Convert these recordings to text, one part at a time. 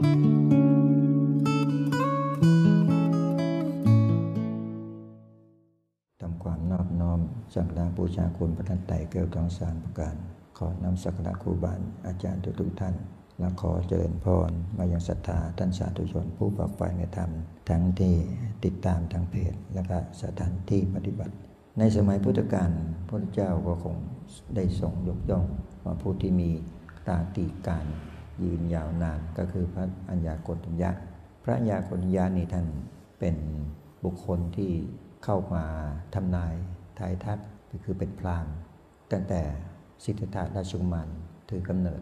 ทำความนอบน้อมสักการะบูชาคุณพระทันไตรเกิดทั้งสามประการ ขอนำสักการะครูบาอาจารย์ทุกๆท่านและขอเจริญพรมายังศรัทธาท่านสาธุชนผู้ฝักใฝ่ในธรรม ทั้งที่ติดตามทางเพจและก็สถานที่ปฏิบัติ ในสมัยพุทธกาลพระเจ้าก็คงได้ทรงยกย่องว่าผู้ที่มีตาตีการ ยืนยาวนานก็คือพระอัญญากณทัญญะ พระอัญญากณทัญญานี่ท่านเป็นบุคคลที่เข้ามาทำนายทายทักก็คือเป็นพรามตั้งแต่สิทธัตถะราชกุมารถือกำเนิด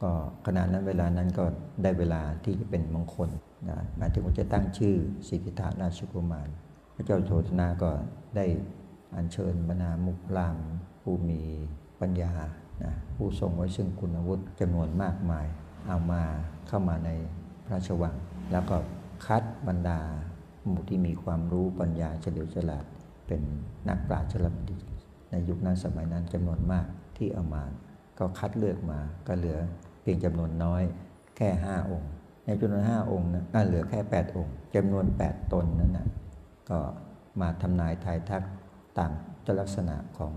ก็ขณะนั้นเวลานั้นก็ได้เวลาที่จะเป็นมงคลนะหมายถึงว่าจะตั้งชื่อสิทธัตถะราชกุมาร พระเจ้าโชตนาก็ได้อัญเชิญบรรดามุกพรามผู้มีปัญญานะผู้ทรงไว้ซึ่งคุณวุฒิจำนวนมากมาย เอามาเข้ามาในพระราชวัง แล้วก็คัดบรรดาหมู่ที่มีความรู้ปัญญาเฉลียวฉลาดเป็นนักปราชญ์ฉลาดดีในยุคนั้นสมัยนั้นจำนวนมากที่เอามา ก็คัดเลือกมาก็เหลือเพียงจำนวนน้อยแค่ 5 องค์ ในจำนวน 5 องค์นะะเหลือแค่ 8 องค์จำนวน 8 ตนนั้นนะก็มาทำนายทายทักตามลักษณะของ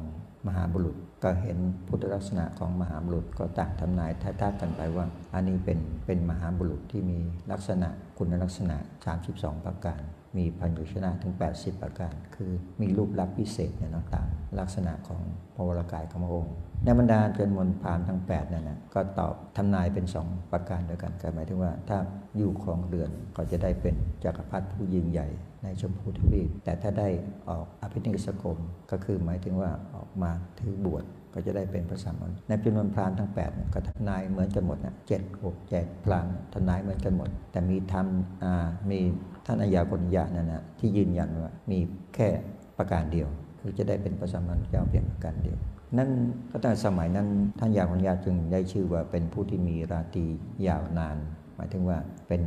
มหาบุรุษ ก็เห็นพุทธลักษณะของมหาบุรุษก็ต่างทำนายทาทักกันไปว่า อันนี้เป็นเป็นมหาบุรุษที่มีลักษณะคุณลักษณะ 32 ประการ มีพันธุชนะถึง 80 ประการ คือมีรูปลักษณ์พิเศษเนี่ยนาะตามลักษณะของพระวรากายของพระองค์ในบรรดาจนวนพามทั้ง8นั่นนะก็ตอบทำนายเป็น 2 ประการด้วยกันก็หมายถึงว่า ถ้าอยู่ครองเรือนก็จะได้เป็นจักรพรรดิผู้ยิ่งใหญ่ ในชมพูทวีป แต่ถ้าได้ออกอภินิสกรมก็คือหมายถึงว่าออกมาถือบวชก็จะได้เป็นพระสัมมาในจำนวนพราหมณ์ทั้ง8ก็ทนายเหมือนกันหมดนะเจ็ดหกเจ็ดพราหมณ์ทนายเหมือนกันหมด แต่มีทำอ่ามีท่านอัญญาโกณยะนั่นนะที่ยืนยันว่ามีแค่ประการเดียว คือจะได้เป็นพระสัมมามพุทธเจ้าเพียงประการเดียวนั่นก็ตั้งสมัยนั้นท่านยาคนยาจึงได้ชื่อว่าเป็นผู้ที่มีราตรียาวนาน หมายถึงว่าเป็น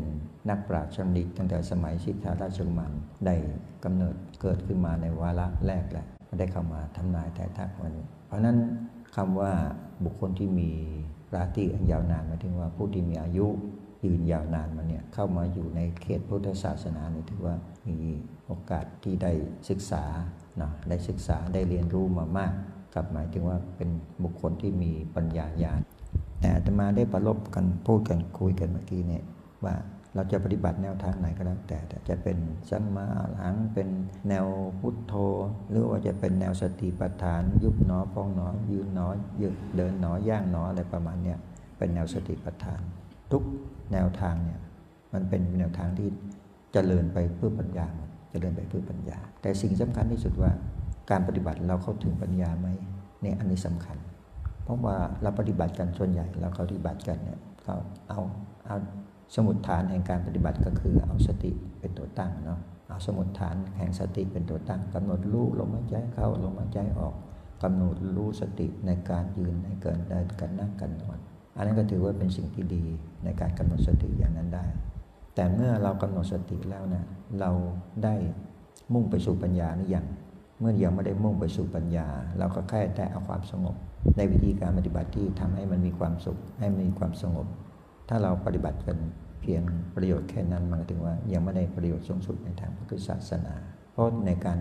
นักปราชญ์ชำนิตั้งแต่สมัยสิทธาราชกุมารได้กำเนิดเกิดขึ้นมาในวาระแรกแหละได้เข้ามาทำนายทายทักวันนี้เพราะนั้นคำว่าบุคคลที่มีราตรีอันยาวนานหมายถึงว่าผู้ที่มีอายุยืนยาวนานมาเนี่ยเข้ามาอยู่ในเขตพุทธศาสนาเนี่ยถือว่ามีโอกาสที่ได้ศึกษาเนาะได้ศึกษาได้เรียนรู้มามากกับหมายถึงว่าเป็นบุคคลที่มีปัญญาญาณ แต่อาตมาได้ประลบกันพูดกันคุยกันเมื่อกี้เนี่ยว่าเราจะปฏิบัติแนวทางไหนก็แล้วแต่จะเป็นสัมมาอรหังเป็นแนวพุทโธ หรือว่าจะเป็นแนวสติปัฏฐาน ยุบหนอพองหนอ ยืนหนอยืนเดินหนอย่างหนออะไรประมาณเนี้ยเป็นแนวสติปัฏฐาน ทุกแนวทางเนี่ยมันเป็นแนวทางที่เจริญไปเพื่อปัญญาเจริญไปเพื่อปัญญา แต่สิ่งสำคัญที่สุดว่าการปฏิบัติเราเข้าถึงปัญญาไหมเนี่ยอันนี้สำคัญ ราะว่าเราปฏิบัติกันส่วนใหญ่เราปฏิบัติกันเนี่ยก็เอาเอาสมุดฐานแห่งการปฏิบัติก็คือเอาสติเป็นตัวตั้งเนาะเอาสมุดฐานแห่งสติเป็นตัวตั้งกำหนดรู้ลมหายใจเข้าลมหายใจออกกำหนดรู้สติในการยืนในเกินเดินการนั่งการนอนอันนั้นก็ถือว่าเป็นสิ่งที่ดีในการกำหนดสติอย่างนั้นได้ แต่เมื่อเรากำหนดสติแล้วนะเราได้มุ่งไปสู่ปัญญาหรือยังเมื่อยังไม่ได้มุ่งไปสู่ปัญญา เราก็แค่แต่เอาความสงบ ในวิธีการปฏิบัติที่ทำให้มันมีความสุข ให้มีความสงบ ถ้าเราปฏิบัติกันเพียงประโยชน์แค่นั้นมันถึงว่ายังไม่ได้ประโยชน์สูงสุดในทางพุทธศาสนา เพราะในการ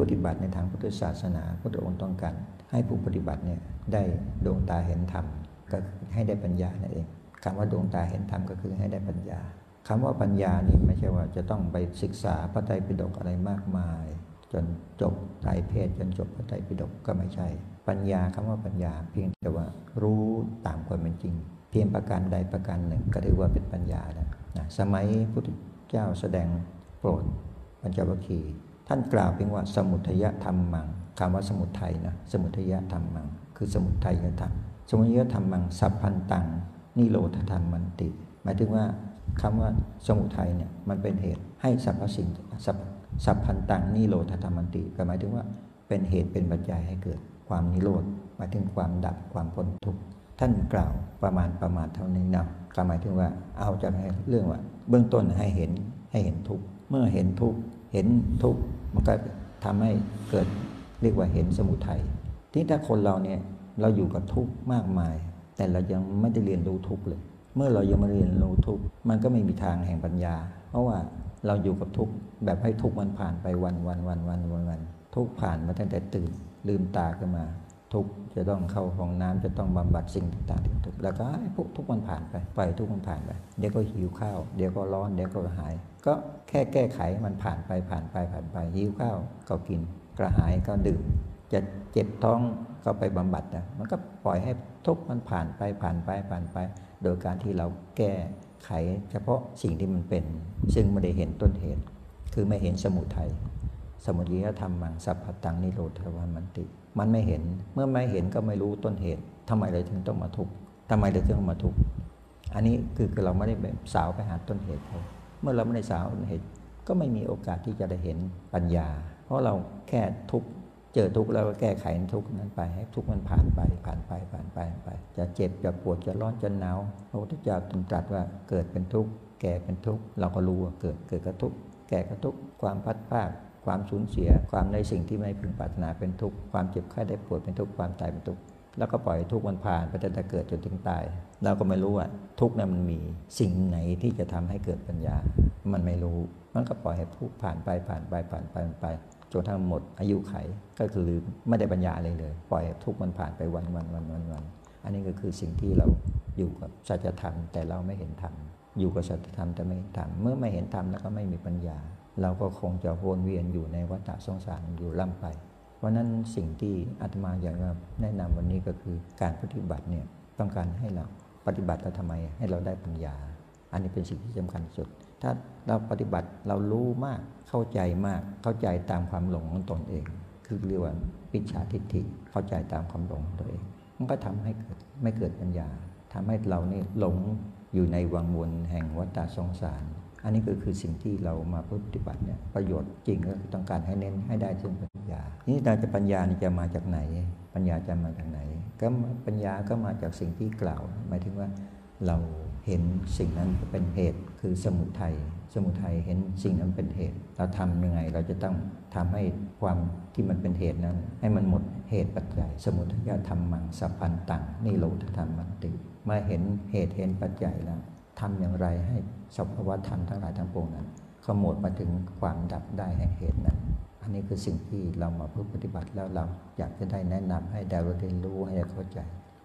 ปฏิบัติในทางพุทธศาสนาพระองค์ต้องการให้ผู้ปฏิบัติเนี่ยได้ดวงตาเห็นธรรมก็ให้ได้ปัญญานั่นเองคำว่าดวงตาเห็นธรรมก็คือให้ได้ปัญญาคำว่าปัญญานี่ไม่ใช่ว่าจะต้องไปศึกษาพระไตรปิฎกอะไรมากมาย จนจบไตรเพศจนจบพระไตรปิฎกก็ไม่ใช่ ปัญญาคำว่าปัญญา เพียงแต่ว่ารู้ตามความเป็นจริง เพียงประการใดประการหนึ่ง ก็เรียกว่าเป็นปัญญาแล้วนะสมัยพุทธเจ้าแสดงโปรดปัญจวัคคีย์ท่านกล่าวเพียงว่าสมุทัยธรรมมังคำว่าสมุทัยนะสมุทัยธรรมมัง คือสมุทัยธรรมสมุทัยธรรมมังสัพพันตังนิโรธธรรมมันติ หมายถึงว่าคำว่าสมุทัยเนี่ยมันเป็นเหตุให้สรรพสิ่งสัพพันตังนิโรธธรรมันติก็หมายถึงว่าเป็นเหตุเป็นปัจจัยให้เกิด ความนิโรธหมายถึงความดับความพ้นทุกข์ท่านกล่าวประมาณประมาณเท่านี้นะก็หมายถึงว่าเอาจากเรื่องว่า เบื้องต้นให้เห็นให้เห็นทุกข์เมื่อเห็นทุกข์เห็นทุกข์มันก็ทำให้เกิดเรียกว่าเห็นสมุทัยที่ถ้าคนเราเนี่ยเราอยู่กับทุกข์มากมาย แต่เรายังไม่ได้เรียนรู้ทุกข์เลย เมื่อเรายังไม่เรียนรู้ทุกข์มันก็ไม่มีทางแห่งปัญญา เพราะว่าเราอยู่กับทุกข์แบบให้ทุกข์มันผ่านไปวันวันวันวันวันวันทุกข์ผ่านมาตั้งแต่ตื่น ลืมตาขึ้นมา ทุกจะต้องเข้าห้องน้ำจะต้องบำบัดสิ่งต่างๆที่ทุกแล้วก็พวกทุกมันผ่านไปปล่อยทุกมันผ่านไปเดี๋ยวก็หิวข้าวเดี๋ยวก็ร้อนเดี๋ยวก็หาย ก็แค่แก้ไขมันผ่านไปผ่านไปผ่านไปหิวข้าวก็กินกระหายก็ดื่ม จะเจ็บท้องก็ไปบำบัดนะมันก็ปล่อยให้ทุกมันผ่านไปผ่านไปผ่านไป โดยการที่เราแก้ไขเฉพาะสิ่งที่มันเป็น ซึ่งไม่ได้เห็นต้นเหตุ คือไม่เห็นสมุทัย สมุทัยธรรมมังสัพพตังนิโรธวามันติ มันไม่เห็นเมื่อไม่เห็นก็ไม่รู้ต้นเหตุทำไมเราถึงต้องมาทุกข์ทำไมเราถึงต้องมาทุกข์อันนี้คือเราไม่ได้สาวไปหาต้นเหตุเขาเมื่อเราไม่ได้สาวต้นเหตุก็ไม่มีโอกาสที่จะได้เห็นปัญญา เพราะเราแค่ทุกข์เจอทุกข์แล้วก็แก้ไขทุกข์นั้นไปให้ทุกข์มันผ่านไปผ่านไปผ่านไปไป จะเจ็บจะปวดจะร้อนจะหนาวพระพุทธเจ้าตรัสว่าเกิดเป็นทุกข์แก่เป็นทุกข์เราก็รู้ว่าเกิดเกิดกระทุกข์แก่กระทุกข์ความพัดภาค ความสูญเสีย ความในสิ่งที่ไม่พึงปรารถนาเป็นทุกข์ ความเจ็บไข้ได้ปวดเป็นทุกข์ ความตายเป็นทุกข์ แล้วก็ปล่อยทุกข์มันผ่านไปตั้งแต่เกิดจนถึงตาย เราก็ไม่รู้ว่าทุกข์นั้นมันมีสิ่งไหนที่จะทำให้เกิดปัญญา มันไม่รู้ มันก็ปล่อยให้ทุกข์ผ่านไปผ่านไปผ่านไปผ่านไปจนทั้งหมดอายุไขก็คือไม่ได้ปัญญาเลยเลย ปล่อยทุกข์มันผ่านไปวันวันวันวันวันอันนี้ก็คือสิ่งที่เราอยู่กับสัจธรรมแต่เราไม่เห็นธรรมอยู่กับสัจธรรมแต่ไม่เห็นธรรมเมื่อไม่เห็นธรรมแล้วก็ไม่มีปัญญา เราก็คงจะวนเวียนอยู่ในวัฏสงสารอยู่ล่ำไป เพราะนั้นสิ่งที่อาตมาอยากจะแนะนำวันนี้ก็คือการปฏิบัติเนี่ยต้องการให้เราปฏิบัติเราทำไมให้เราได้ปัญญา อันนี้เป็นสิ่งที่สำคัญสุด ถ้าเราปฏิบัติเรารู้มากเข้าใจมากเข้าใจตามความหลงของตนเอง คือเรียกว่าปิจฉาทิฏฐิเข้าใจตามความหลงของตัวเอง มันก็ทำให้เกิดไม่เกิดปัญญาทำให้เรานี่หลงอยู่ในวังวนแห่งวัฏสงสาร อันนี้ก็คือสิ่งที่เรามาปฏิบัติเนี่ยประโยชน์จริงก็คือต้องการให้เน้นให้ได้ซึ่งปัญญา นี่เราจะปัญญานี่จะมาจากไหน ปัญญาจะมาจากไหน ก็ปัญญาก็มาจากสิ่งที่กล่าว หมายถึงว่าเราเห็นสิ่งนั้นเป็นเหตุคือสมุทัยสมุทัยเห็นสิ่งนั้นเป็นเหตุ เราทำยังไงเราจะต้องทำให้ความที่มันเป็นเหตุนั้น ให้มันหมดเหตุปัจจัย สมุทัยธรรมมังสัพพันตังนี่โลธรรมมันติเมื่อเห็นเหตุเห็นปัจจัยแล้ว ทำอย่างไรให้สภาวะธรรมทั้งหลายทั้งปวงนั้นขโมดมาถึงความดับได้แห่งเหตุนั้น อันนี้คือสิ่งที่เรามาเพื่อปฏิบัติแล้วเราอยากจะได้แนะนำให้ดาวเรียนรู้ให้เข้าใจ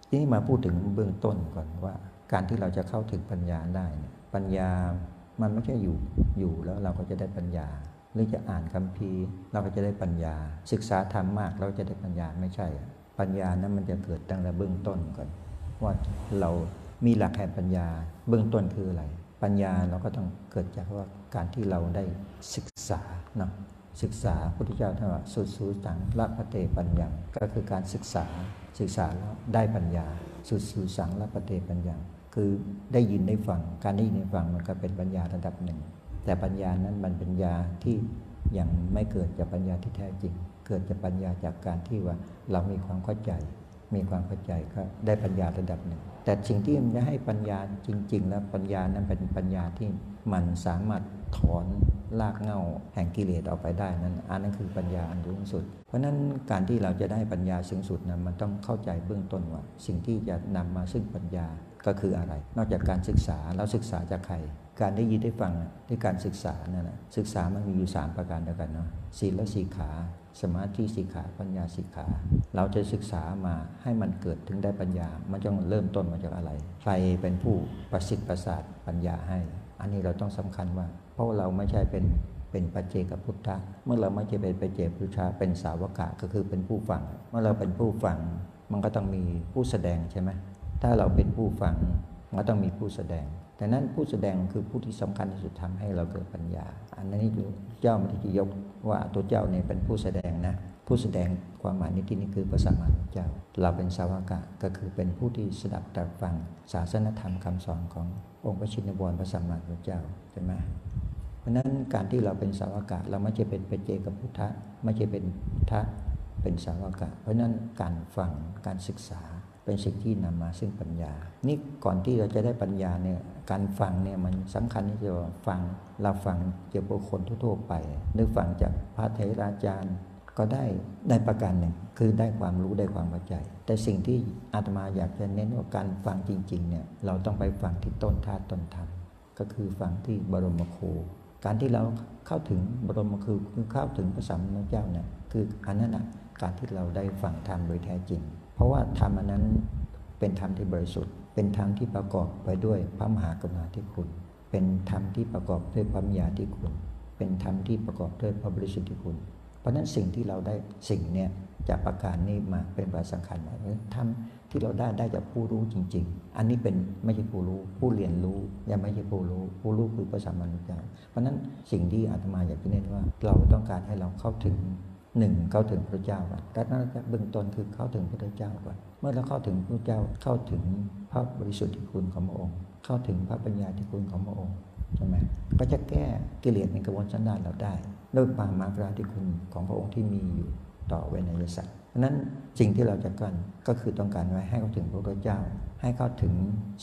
ทีนี้มาพูดถึงเบื้องต้นก่อนว่า การที่เราจะเข้าถึงปัญญาได้เนี่ยปัญญามันไม่ใช่อยู่อยู่แล้วเราก็จะได้ปัญญา หรือจะอ่านคัมภีร์เราก็จะได้ปัญญา ศึกษาธรรมมากเราจะได้ปัญญาไม่ใช่ ปัญญานั้นมันจะเกิดตั้งแต่เบื้องต้นก่อน ว่าเรา มีหลักแห่งปัญญา เบื้องต้นคืออะไร ปัญญาเราก็ต้องเกิดจากว่าการที่เราได้ศึกษาเนาะศึกษาพุทธเจ้าท่านว่าสุดสูสังละพะเตปัญญาก็คือการศึกษาศึกษาแล้วได้ปัญญา สุดสูสังละพะเตปัญญาคือได้ยินได้ฟังการได้ยินได้ฟังมันก็เป็นปัญญาระดับหนึ่ง แต่ปัญญานั้นมันปัญญาที่ยังไม่เกิดจากปัญญาที่แท้จริง เกิดจากปัญญาจากการที่ว่าเรามีความเข้าใจ มีความเข้าใจก็ได้ปัญญาระดับหนึ่ง แต่สิ่งที่มันจะให้ปัญญาจริง ๆ แล้วปัญญานั้นเป็นปัญญาที่มันสามารถถอนลากเงาแห่งกิเลสออกไปได้นั้นอันนั้นคือปัญญาอันสูงสุด เพราะนั้นการที่เราจะได้ปัญญาสูงสุดนั้นมันต้องเข้าใจเบื้องต้นว่า สิ่งที่จะนำมาซึ่งปัญญาก็คืออะไร นอกจากการศึกษาแล้วศึกษาจากใคร การได้ยินได้ฟังด้วยการศึกษานั่นแหะศึกษามันมีอยู่ 3 ประการเดียวกันเนาะศีลและสีขา สมาธิสีขาปัญญาสีขา เราจะศึกษามาให้มันเกิดถึงได้ปัญญา มันจะเริ่มต้นมาจากอะไร ใครเป็นผู้ประสิทธิ์ประสาทปัญญาให้ อันนี้เราต้องสำคัญว่า เพราะเราไม่ใช่เป็นเป็นปัจเจกพุทธะ เมื่อเราไม่ใช่เป็นปัจเจกพุทธะเป็นสาวกะก็คือเป็นผู้ฟัง เมื่อเราเป็นผู้ฟัง มันก็ต้องมีผู้แสดงใช่ไหมถ้าเราเป็นผู้ฟังมันก็ต้องมีผู้แสดง แต่นั้นผู้แสดงคือผู้ที่สำคัญที่สุดทำให้เราเกิดปัญญา อันนี้เจ้ามันที่ยกว่าตัวเจ้าเนี่ยเป็นผู้แสดงนะผู้แสดงความหมายในที่นี้คือพระสัมมาสัมพุทธเจ้า เราเป็นสาวกะก็คือเป็นผู้ที่สดับตรับฟังศาสนธรรมคำสอนขององค์พระชินวรพระสัมมาสัมพุทธเจ้าใช่ไหมเพราะนั้นการที่เราเป็นสาวกะเราไม่ใช่เป็นเปเจกับพุทธะไม่ใช่เป็นพุทธะเป็นสาวกะ เพราะนั้นการฟังการศึกษา เป็นสิ่งที่นำมาซึ่งปัญญา นี่ก่อนที่เราจะได้ปัญญาเนี่ยการฟังเนี่ยมันสำคัญที่จะฟังเราฟังเกี่ยวกับคนทั่วไปนึกฟังจากพระเทราจารย์ก็ได้ได้ประการหนึ่ง คือได้ความรู้ได้ความเข้าใจ แต่สิ่งที่อาตมาอยากจะเน้นว่าการฟังจริงๆเนี่ยเราต้องไปฟังที่ต้นธาตุต้นธรรมก็คือฟังที่บรมครูการที่เราเข้าถึงบรมครูคือเข้าถึงพระสัมมาสัมพุทธเจ้าเนี่ยคืออันนั้นนะการที่เราได้ฟังธรรมโดยแท้จริง ราะว่าธรรมอันนั้นเป็นธรรมที่บริสุทธิ์ เป็นธรรมที่ประกอบไปด้วยพระมหากรุณาธิคุณ เป็นธรรมที่ประกอบด้วยพระมยาธิคุณ เป็นธรรมที่ประกอบด้วยพระบริสุทธิคุณ เพราะนั้นสิ่งที่เราได้สิ่งเนี่ยจากประการนี้มาเป็นบาสำคัญนะทำที่เราได้ได้จากผู้รู้จริง ๆ อันนี้เป็นไม่ใช่ผู้รู้ ผู้เรียนรู้ยังไม่ใช่ผู้รู้ ผู้รู้คือพระสัมมาสัมพุทธเจ้าเพราะนั้นสิ่งที่อาตมาอยากจะเน้นว่า เราต้องการให้เราเข้าถึง หนึ่งเข้าถึงพระเจ้าก่อนแต่นั้นเบื้องต้นคือเข้าถึงพระเจ้าก่อนเมื่อเราเข้าถึงพระเจ้าเข้าถึงพระบริสุทธิ์คุณของพระองค์ เข้าถึงพระปัญญาที่คุณของพระองค์ใช่ไหมก็จะแก้กิเลสในกระบวนสันดานเราได้ด้วยความมากราธิคุณของพระองค์ที่มีอยู่ต่อเวนยสัตว์นั้นสิ่งที่เราจะกันก็คือต้องการไว้ให้เขาถึงพระเจ้า ให้เข้าถึง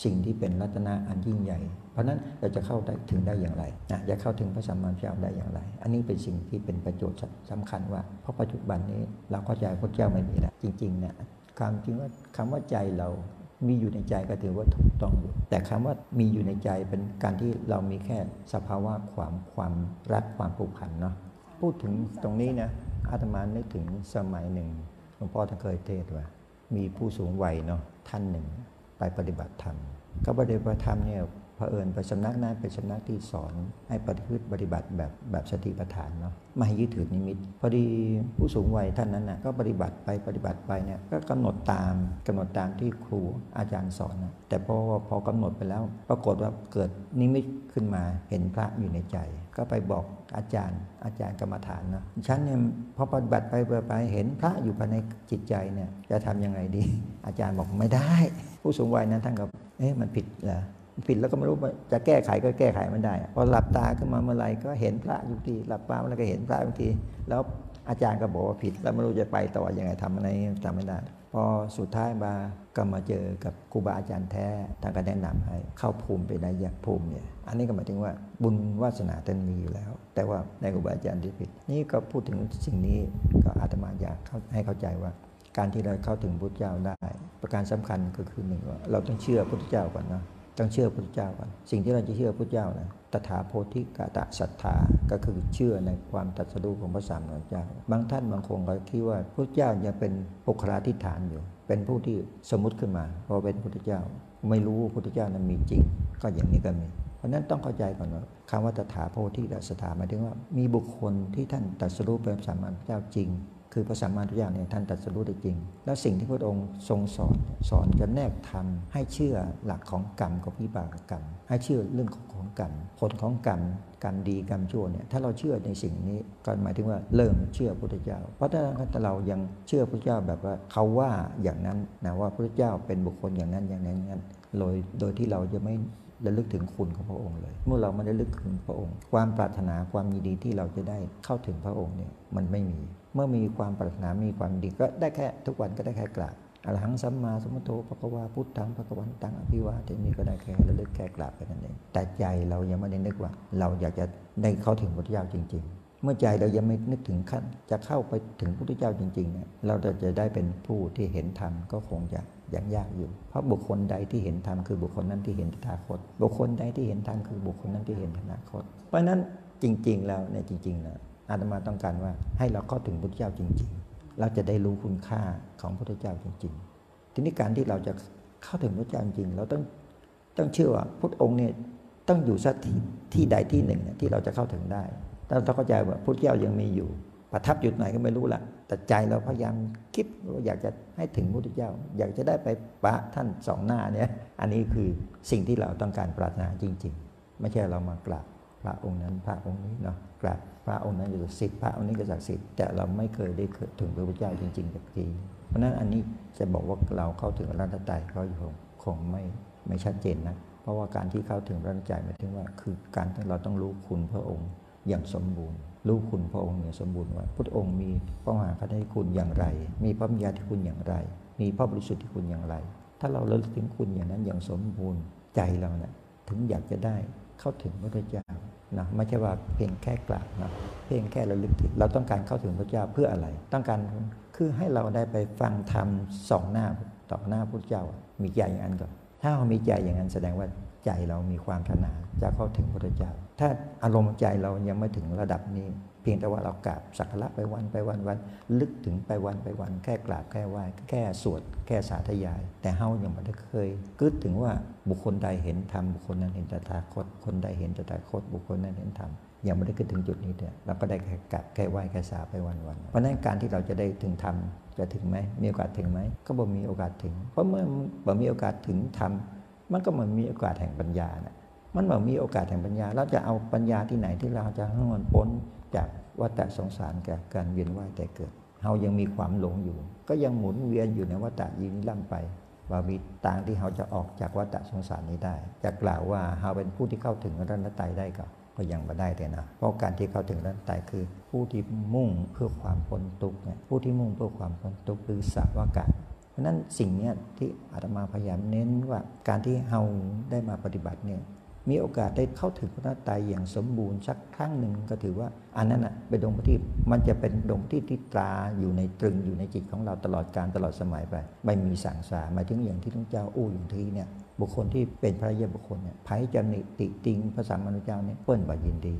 สิ่งที่เป็นรัตนะอันยิ่งใหญ่ ราะนั้นเราจะเข้าได้ถึงได้อย่างไรนะจะเข้าถึงพระสัมมาสัมพุทธเจ้าได้อย่างไร อันนี้เป็นสิ่งที่เป็นประโยชน์สำคัญว่า เพราะปัจจุบันนี้เราเข้าใจพระเจ้าไม่มีแล้วจริงๆเนี่ยความจริงว่าคำว่าใจเรามีอยู่ในใจก็ถือว่าถูกต้องอยู่แต่คำว่ามีอยู่ในใจเป็นการที่เรามีแค่สภาวะความความรักความผูกพันเนาะพูดถึงตรงนี้นะอาตมานึกถึงสมัยหนึ่งหลวงพ่อท่านเคยเทศว่า มีผู้สูงวัยเนาะท่านหนึ่งไปปฏิบัติธรรมก็ปฏิบัติธรรมเนี่ย เผอิญไปสำนักนั้นเป็นสำนักที่สอนให้ปฏิพฤติปฏิบัติแบบแบบสติปัฏฐานเนาะไม่ให้ยึดถือนิมิต พอดีผู้สูงวัยท่านนั้นนะก็ปฏิบัติไปปฏิบัติไปเนี่ยก็กำหนดตามกำหนดตามที่ครูอาจารย์สอนนะแต่พอพอกำหนดไปแล้ว ปรากฏว่าเกิดนิมิตขึ้นมาเห็นพระอยู่ในใจ ก็ไปบอกอาจารย์ อาจารย์กรรมฐานนะฉันเนี่ยพอปฏิบัติไปไปเห็นพระอยู่ภายในจิตใจเนี่ยจะทำยังไงดี อาจารย์บอกไม่ได้ ผู้สูงวัยนั้นท่านก็เอ๊ะมันผิดเหรอ ผิดแล้วก็ไม่รู้จะแก้ไขก็แก้ไขไม่ได้ พอหลับตาขึ้นมาเมื่อไรก็เห็นพระอยู่ทีหลับตาเมื่อไรก็เห็นพระอยู่ที แล้วอาจารย์ก็บอกว่าผิด แล้วไม่รู้จะไปต่ออยังไงทำอะไรทำไม่ได้พอสุดท้ายมาก็มาเจอกับครูบาอาจารย์แท้ทานก็แนะนำให้เข้าภูมิไปในยักภูมิเนี่ยอันนี้ก็หมายถึงว่าบุญวาสนาท่านมีอยู่แล้ว แต่ว่าในครูบาอาจารย์ที่ผิด นี่ก็พูดถึงสิ่งนี้ก็อาตมาอยากให้เข้าใจว่าการที่เราเข้าถึงพุทธเจ้าได้ ประการสำคัญก็คือหนึ่งว่าเราต้องเชื่อพุทธเจ้าก่อนนะ ต้องเชื่อพระเจ้าก่อนสิ่งที่เราจะเชื่อพระเจ้านะตถาโพธิกะตะศรัทธาก็คือเชื่อในความตรัสรู้ของพระสัมมาสัมเจ้า บางท่านบางคนก็คิดว่าพระเจ้ายังเป็นปุคลาธิฐานอยู่ เป็นผู้ที่สมมติขึ้นมาพอเป็นพุทธเจ้า ไม่รู้พุทธเจ้านั้นมีจริง ก็อย่างนี้ก็มี เพราะนั้นต้องเข้าใจก่อนว่าคำว่าตถาโพธิกะศรัทธาหมายถึงว่า มีบุคคลที่ท่านตรัสรู้เป็นพระสัมมาสัมพุทธเจ้าจริง คือพระสัมมาสัมพุทธเจ้าเนี่ยท่านตรัสรู้ได้จริง แล้วสิ่งที่พระองค์ทรงสอนสอนจะแนกทำให้เชื่อหลักของกรรมกับวิบากกรรม ให้เชื่อเรื่องของของกรรมผลของกรรมกรรมดีกรรมชั่วเนี่ยถ้าเราเชื่อในสิ่งนี้ก็หมายถึงว่าเริ่มเชื่อพระพุทธเจ้า เพราะถ้าเรายังเชื่อพระเจ้าแบบว่าเขาว่าอย่างนั้นนะว่าพระเจ้าเป็นบุคคลอย่างนั้นอย่างนั้นอย่างนั้นโดยโดยที่เราจะไม่ ระลึกถึงคุณของพระองค์เลย เมื่อเราไม่ได้ลึกถึงพระองค์ ความปรารถนาความยินดีที่เราจะได้เข้าถึงพระองค์เนี่ยมันไม่มี เมื่อมีความปรารถนามีความดีก็ได้แค่ทุกวันก็ได้แค่กราบอรหังสัมมาสัมพุทโธปะกวาพุทธังปะกวันตังอภิวาทนี่ก็ได้แค่ระลึกแค่กราบแค่นั้นเองแต่ใจเรายังไม่ได้นึกว่า เราอยากจะได้เข้าถึงพระเจ้าจริง ๆ เมื่อใจเรายังไม่นึกถึงขั้นจะเข้าไปถึงพระพุทธเจ้าจริงๆเนี่ยเราจะได้เป็นผู้ที่เห็นธรรมก็คงจะยังยากอยู่ เพราะบุคคลใดที่เห็นธรรมคือบุคคลนั้นที่เห็นตถาคต บุคคลใดที่เห็นธรรมคือบุคคลนั้นที่เห็นอนาคต เพราะนั้นจริง ๆ แล้วเนี่ยจริงๆนะอาตมาต้องการว่าให้เราเข้าถึงพระพุทธเจ้าจริง ๆ เราจะได้รู้คุณค่าของพระพุทธเจ้าจริง ๆ ทีนี้การที่เราจะเข้าถึงพระเจ้าจริง เราต้องต้องเชื่อว่าพระองค์เนี่ยต้องอยู่สักที่ที่ใดที่หนึ่งที่เราจะเข้าถึงได้ ถ้าเราเข้าใจว่าพระเจ้ายังมีอยู่ ประทับอยู่ไหนก็ไม่รู้ละแต่ใจเราพยายามคิดว่าอยากจะให้ถึงพุทธเจ้า อยากจะได้ไปปะท่านสองหน้าเนี่ยอันนี้คือสิ่งที่เราต้องการปรารถนาจริง ๆ ไม่ใช่เรามากราบพระองค์นั้นพระองค์นี้เนาะกราบพระองค์นั้นจะศักดิ์สิทธิ์พระองค์นี้ก็ศักดิ์สิทธิ์แต่เราไม่เคยได้ถึงพระพุทธเจ้าจริงๆสักทีเพราะนั้นอันนี้จะบอกว่าเราเข้าถึงรัตนตรัยก็คงคงไม่ไม่ชัดเจนนะเพราะว่าการที่เข้าถึงรัตนตรัยหมายถึงว่า คือการที่เราต้องรู้คุณพระองค์ อย่างสมบูรณ์ รู้คุณพระองค์อย่างสมบูรณ์ว่าพระองค์มีพระมหากรุณาธิคุณอย่างไร มีพระมญาธิคุณอย่างไร มีพระบริสุทธิ์คุณอย่างไร ถ้าเราเลิกถึงคุณอย่างนั้นอย่างสมบูรณ์ใจเราเนะ่ยถึงอยากจะได้เข้าถึงพระเจ้านะไม่ใช่ว่าเพียงแค่กราบนะเพียงแค่ระลึกถึงเราต้องการเข้าถึงพระเจ้าเพื่ออะไร ต้องการคือให้เราได้ไปฟังธรรมสองหน้าต่อหน้าพระเจ้า มีใจอย่างนั้นก่อนถ้าเรามีใจอย่างนั้นแสดงว่าใจเรามีความถนาจะเข้าถึงพระเจ้า ถ้าอารมณ์ใจเรายังไม่ถึงระดับนี้ เพียงแต่ว่าเรากราบสักการะไปวันไปวันวัน ลึกถึงไปวันไปวัน แค่กราบแค่ไหว้แค่สวดแค่สาธยาย แต่เฮายังไม่ได้เคยกึดถึงว่าบุคคลใดเห็นธรรมบุคคลนั้นเห็นตถาคต คนใดเห็นตถาคต บุคคลนั้นเห็นธรรมยังไม่ได้ขึ้นถึงจุดนี้เดียเราก็ได้แค่กราบแค่ไหว้แค่สาไปวันวันเพราะนั้นการที่เราจะได้ถึงธรรมจะถึงไหมมีโอกาสถึงไหมก็บ่มีโอกาสถึง เพราะเมื่อบ่มีโอกาสถึงธรรมมันก็มือนมีโอกาสแห่งปัญญานะ มันแบบมีโอกาสแห่งปัญญา เราจะเอาปัญญาที่ไหนที่เราจะให้มันพ้นจากวัฏสงสารแก่การเวียนว่ายแต่เกิดเรายังมีความหลงอยู่ ก็ยังหมุนเวียนอยู่ในวัฏยินล่ำไปว่ามีทางที่เราจะออกจากวัฏสงสารนี้ได้ จะกล่าวว่าเราเป็นผู้ที่เข้าถึงรัตนตรัยได้ก็ก็ยังม่ได้เลยนะ เพราะการที่เข้าถึงรัตนตรัยคือ ผู้ที่มุ่งเพื่อความพ้นทุกข์เนี่ยผู้ที่มุ่งเพื่อความพ้นทุกข์คือสัพวกะเพราะนั้นสิ่งนี้ที่อาตมาพยายามเน้นว่าการที่เราได้มาปฏิบัติเนี่ย มีโอกาสได้เข้าถึงพระตายอย่างสมบูรณ์สักครั้งหนึ่งก็ถือว่าอันนั้นอะเป็นดวงที่มันจะเป็นดวงที่ที่ตราอยู่ในตรึงอยู่ในจิตของเราตลอดการตลอดสมัยไป ไม่มีสังสารหมายถึงอย่างที่ทุกเจ้าอู้อย่างที่เนี่ยบุคคลที่เป็นพระเยบุคคลเนี่ยไผจะนิติติงพระสัมมาสัมพุทธเจ้าเนี่ยเปิ้นบ่ยินดี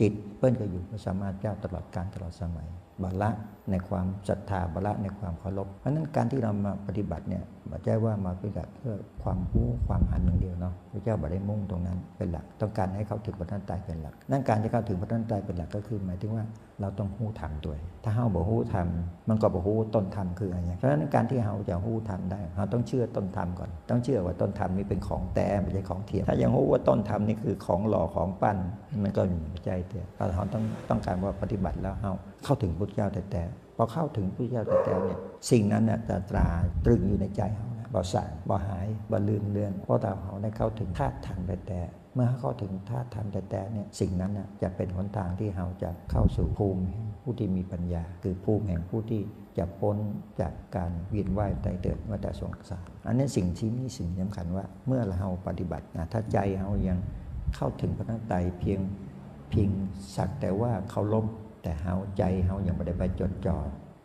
จิตเปิ้นก็อยู่พระสัมมาสัมพุทธเจ้าตลอดการตลอดสมัยบาละในความศรัทธาบาละในความเคารพเพราะนั้นการที่เรามาปฏิบัติเนี่ย ไม่ใช่ว่ามาปฏิบัติเพื่อความรู้ความหันอย่างเดียวเนาะพระเจ้าบอกได้มุ่งตรงนั้นเป็นหลัก ต้องการให้เขาถึงพระนันตายเป็นหลัก นั่นการที่เขาถึงพระนันตายเป็นหลักก็คือ หมายถึงว่าเราต้องหู้ทำด้วย ถ้าเฮาบอกหู้ทำมันก็บอกหู้ต้นธรรมคืออะไรเพราะฉะนั้นการที่เฮาจะหู้ทำได้เราต้องเชื่อต้นธรรมก่อน ต้องเชื่อว่าต้นธรรมนี้เป็นของแต่ไม่ใช่ของเทียมถ้ายังหู้ว่าต้นธรรมนี่คือของหล่อของปั้นมันก็ไม่ใจเตียเราต้องต้องการว่าปฏิบัติแล้วเฮาเข้าถึงพระเจ้าแต่แต่ พอเข้าถึงพระเจ้าแต่แต่เนี่ยสิ่งนั้นน่ะจะตราตรึงอยู่ในใจเขาบ่สั่งบ่หายบ่ลืมเลือนเพราะเราเขาได้เข้าถึงธาตุธรรมแต่แต่เมื่อเข้าถึงธาตุธรรมแต่แต่เนี่ยสิ่งนั้นน่ะจะเป็นหนทางที่เราจะเข้าสู่ภูมิผู้ที่มีปัญญา คือภูมิแห่งผู้ที่จะพ้นจากการเวียนว่ายตายเกิดวัฏสงสารอันนี้สิ่งที่นี่สิ่งสำคัญว่าเมื่อเราปฏิบัตินะถ้าใจเรายังเข้าถึงพระนัตไตเพียงเพียงสักแต่ว่าเขาล้ม แต่เฮาใจเฮายังไม่ได้ไปจดจ่อ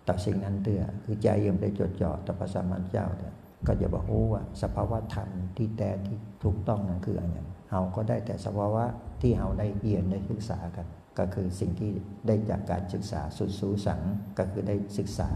ต่อสิ่งนั้นเตือคือใจยังไม่ได้จดจ่อต่อพระสัมมาสัมพุทธเจ้าเนี่ยก็จะบอกว่าสภาวะธรรมที่แต่ที่ถูกต้องนั้นคืออะไรเฮาก็ได้แต่สภาวะที่เฮาได้เรียนได้ศึกษากัน ก็คือสิ่งที่ได้จากการศึกษาสุดสูสังก็คือได้ศึกษา